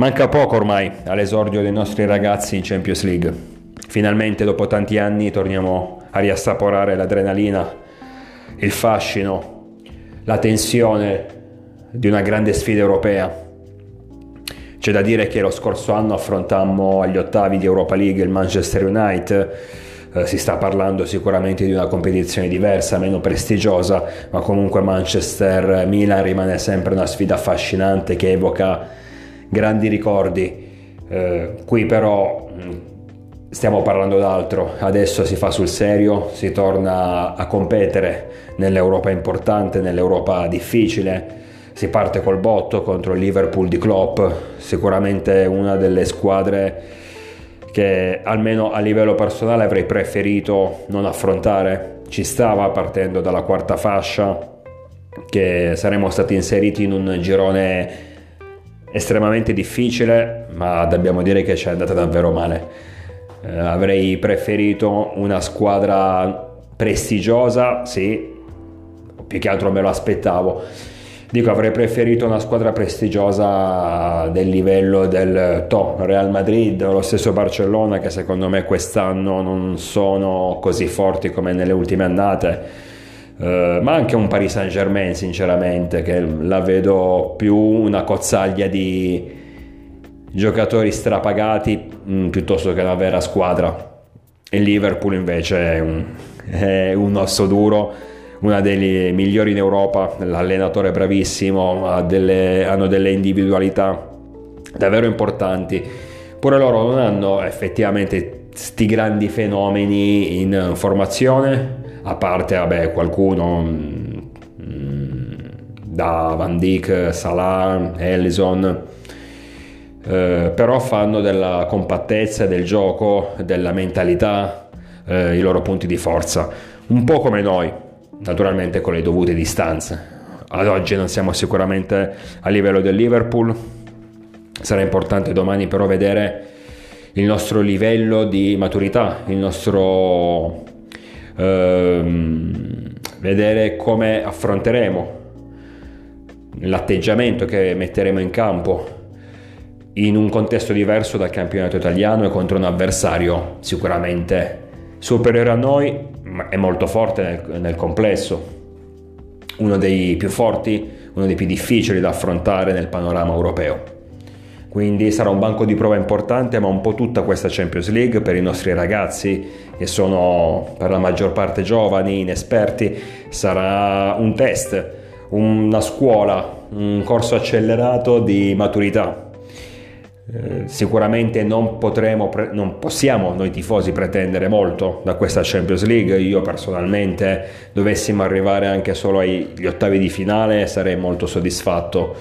Manca poco ormai all'esordio dei nostri ragazzi in Champions League. Finalmente dopo tanti anni torniamo a riassaporare l'adrenalina, il fascino, la tensione di una grande sfida europea. C'è da dire che lo scorso anno affrontammo agli ottavi di Europa League il Manchester United, eh, si sta parlando sicuramente di una competizione diversa, meno prestigiosa, ma comunque Manchester-Milan rimane sempre una sfida affascinante che evoca grandi ricordi. Eh, qui però mm, stiamo parlando d'altro, adesso si fa sul serio, si torna a competere nell'Europa importante, nell'Europa difficile. Si parte col botto contro il Liverpool di Klopp, sicuramente una delle squadre che almeno a livello personale avrei preferito non affrontare. Ci stava partendo dalla quarta fascia, che saremmo stati inseriti in un girone estremamente difficile, ma dobbiamo dire che ci è andata davvero male. Eh, avrei preferito una squadra prestigiosa, sì, più che altro me lo aspettavo. Dico, avrei preferito una squadra prestigiosa del livello del to, Real Madrid lo stesso Barcellona, che secondo me quest'anno non sono così forti come nelle ultime annate Uh, ma anche un Paris Saint Germain sinceramente che la vedo più una cozzaglia di giocatori strapagati mh, mm, piuttosto che una vera squadra. Il Liverpool invece è un, è un osso duro una delle migliori in Europa l'allenatore è bravissimo ha delle, hanno delle individualità davvero importanti. Pure loro non hanno effettivamente sti grandi fenomeni in formazione a parte vabbè, qualcuno mh, mm, da Van Dijk, Salah, Ellison, eh, però fanno della compattezza del gioco, della mentalità eh, i loro punti di forza, un po' come noi, naturalmente con le dovute distanze. Ad oggi non siamo sicuramente a livello del Liverpool, sarà importante domani però vedere il nostro livello di maturità, il nostro ehm, vedere come affronteremo l'atteggiamento che metteremo in campo in un contesto diverso dal campionato italiano e contro un avversario sicuramente superiore a noi ma è molto forte nel, nel complesso. Uno dei più forti uno dei più difficili da affrontare nel panorama europeo quindi sarà un banco di prova importante, ma un po' tutta questa Champions League per i nostri ragazzi che sono per la maggior parte giovani, inesperti, sarà un test, una scuola, un corso accelerato di maturità. Eh, sicuramente non potremo, non possiamo noi tifosi pretendere molto da questa Champions League. Io personalmente dovessimo arrivare anche solo agli ottavi di finale sarei molto soddisfatto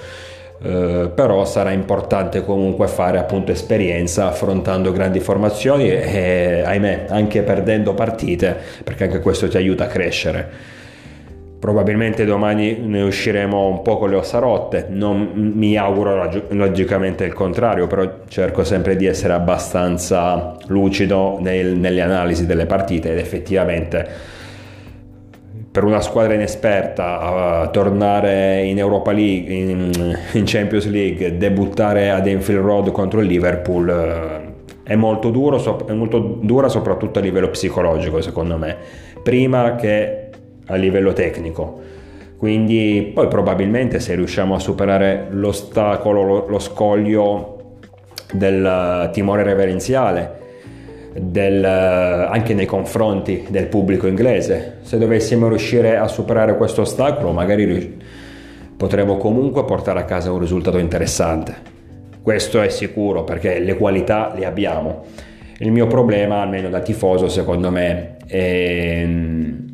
eh, però sarà importante comunque fare appunto esperienza affrontando grandi formazioni e ahimè anche perdendo partite perché anche questo ti aiuta a crescere. Probabilmente domani ne usciremo un po' con le ossa rotte non mi auguro logicamente il contrario però cerco sempre di essere abbastanza lucido nel, nelle analisi delle partite ed effettivamente per una squadra inesperta uh, tornare in Europa League, in, in, Champions League, debuttare ad Enfield Road contro il Liverpool uh, è molto duro, è molto dura soprattutto a livello psicologico secondo me, prima che a livello tecnico. Quindi poi probabilmente se riusciamo a superare l'ostacolo, lo, lo scoglio del timore reverenziale, del, anche nei confronti del pubblico inglese. Se dovessimo riuscire a superare questo ostacolo, magari potremo comunque portare a casa un risultato interessante. Questo è sicuro perché le qualità le abbiamo. Il mio problema, almeno da tifoso, secondo me, è,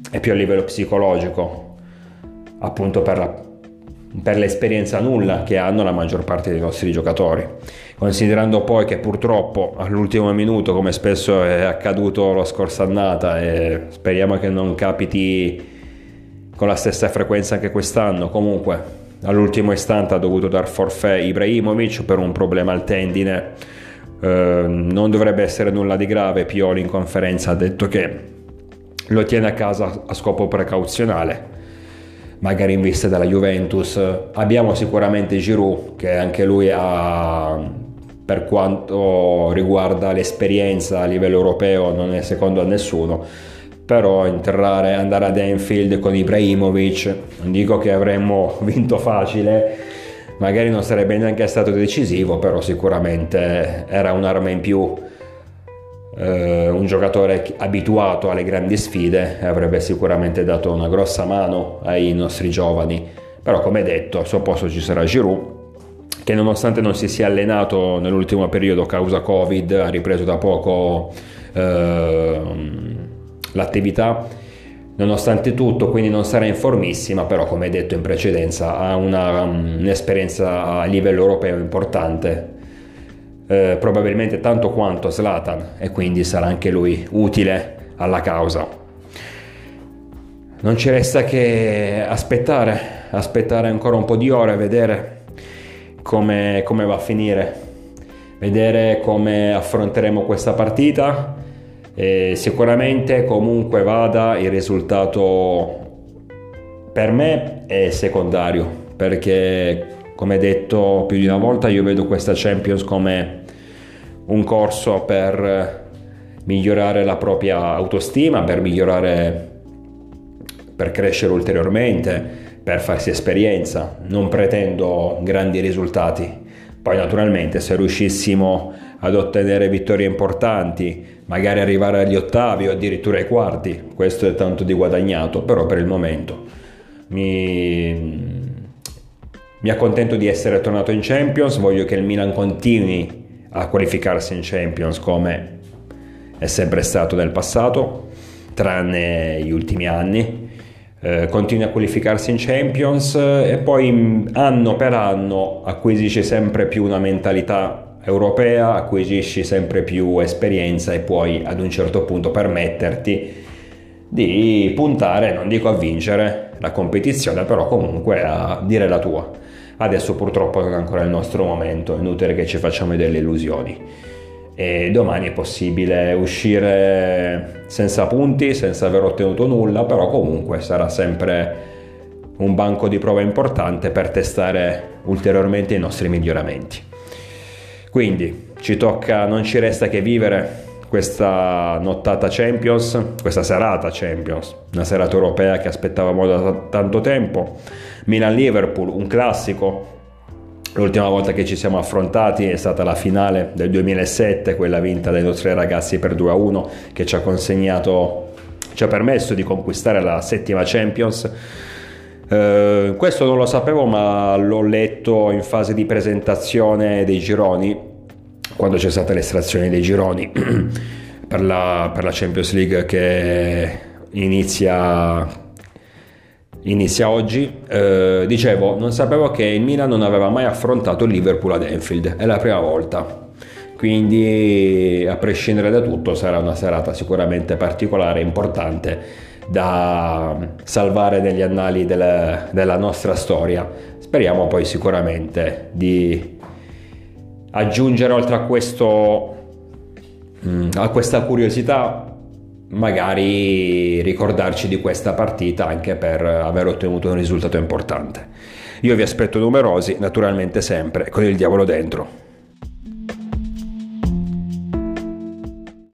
è più a livello psicologico, appunto per, la, per l'esperienza nulla che hanno la maggior parte dei nostri giocatori considerando poi che purtroppo all'ultimo minuto, come spesso è accaduto la scorsa annata, e speriamo che non capiti con la stessa frequenza anche quest'anno, comunque all'ultimo istante ha dovuto dar forfè Ibrahimovic per un problema al tendine. Eh, non dovrebbe essere nulla di grave, Pioli in conferenza ha detto che lo tiene a casa a scopo precauzionale magari in vista della Juventus. Abbiamo sicuramente Giroud che anche lui ha per quanto riguarda l'esperienza a livello europeo non è secondo a nessuno però entrare, andare ad Enfield con Ibrahimovic non dico che avremmo vinto facile magari non sarebbe neanche stato decisivo però sicuramente era un'arma in più eh, un giocatore abituato alle grandi sfide avrebbe sicuramente dato una grossa mano ai nostri giovani. Però come detto al suo posto ci sarà Giroud che nonostante non si sia allenato nell'ultimo periodo causa Covid, ha ripreso da poco eh, l'attività, nonostante tutto, quindi non sarà in formissima, però come detto in precedenza ha una, un'esperienza a livello europeo importante, eh, probabilmente tanto quanto Slatan e quindi sarà anche lui utile alla causa. Non ci resta che aspettare, aspettare ancora un po' di ore, vedere come, come va a finire, vedere come affronteremo questa partita. E sicuramente comunque vada il risultato per me è secondario perché come detto più di una volta io vedo questa Champions come un corso per migliorare la propria autostima, per migliorare per crescere ulteriormente, per farsi esperienza, non pretendo grandi risultati. Poi naturalmente se riuscissimo ad ottenere vittorie importanti, magari arrivare agli ottavi o addirittura ai quarti, questo è tanto di guadagnato, però per il momento mi, mi accontento di essere tornato in Champions, voglio che il Milan continui a qualificarsi in Champions come è sempre stato nel passato, tranne gli ultimi anni eh, continua a qualificarsi in Champions eh, e poi mm, anno per anno acquisisce sempre più una mentalità europea, acquisisci sempre più esperienza e puoi ad un certo punto permetterti di puntare, non dico a vincere la competizione, però comunque a dire la tua. Adesso purtroppo non è ancora il nostro momento, è inutile che ci facciamo delle illusioni e domani è possibile uscire senza punti, senza aver ottenuto nulla, però comunque sarà sempre un banco di prova importante per testare ulteriormente i nostri miglioramenti. Quindi ci tocca, non ci resta che vivere questa nottata Champions, questa serata Champions, una serata europea che aspettavamo da t- tanto tempo. Milan-Liverpool, un classico, L'ultima volta che ci siamo affrontati è stata la finale del 2007, quella vinta dai nostri ragazzi per 2-1 che ci ha consegnato, ci ha permesso di conquistare la settima Champions. Eh, questo non lo sapevo ma l'ho letto in fase di presentazione dei gironi, quando c'è stata l'estrazione dei gironi per la, per la Champions League che inizia inizia oggi. Eh, dicevo, non sapevo che il Milan non aveva mai affrontato il Liverpool ad Enfield, è la prima volta. Quindi, a prescindere da tutto, sarà una serata sicuramente particolare e importante da salvare negli annali del, della nostra storia. Speriamo poi sicuramente di aggiungere oltre a questo mm, a questa curiosità magari ricordarci di questa partita anche per aver ottenuto un risultato importante. Io vi aspetto numerosi, naturalmente sempre con il diavolo dentro.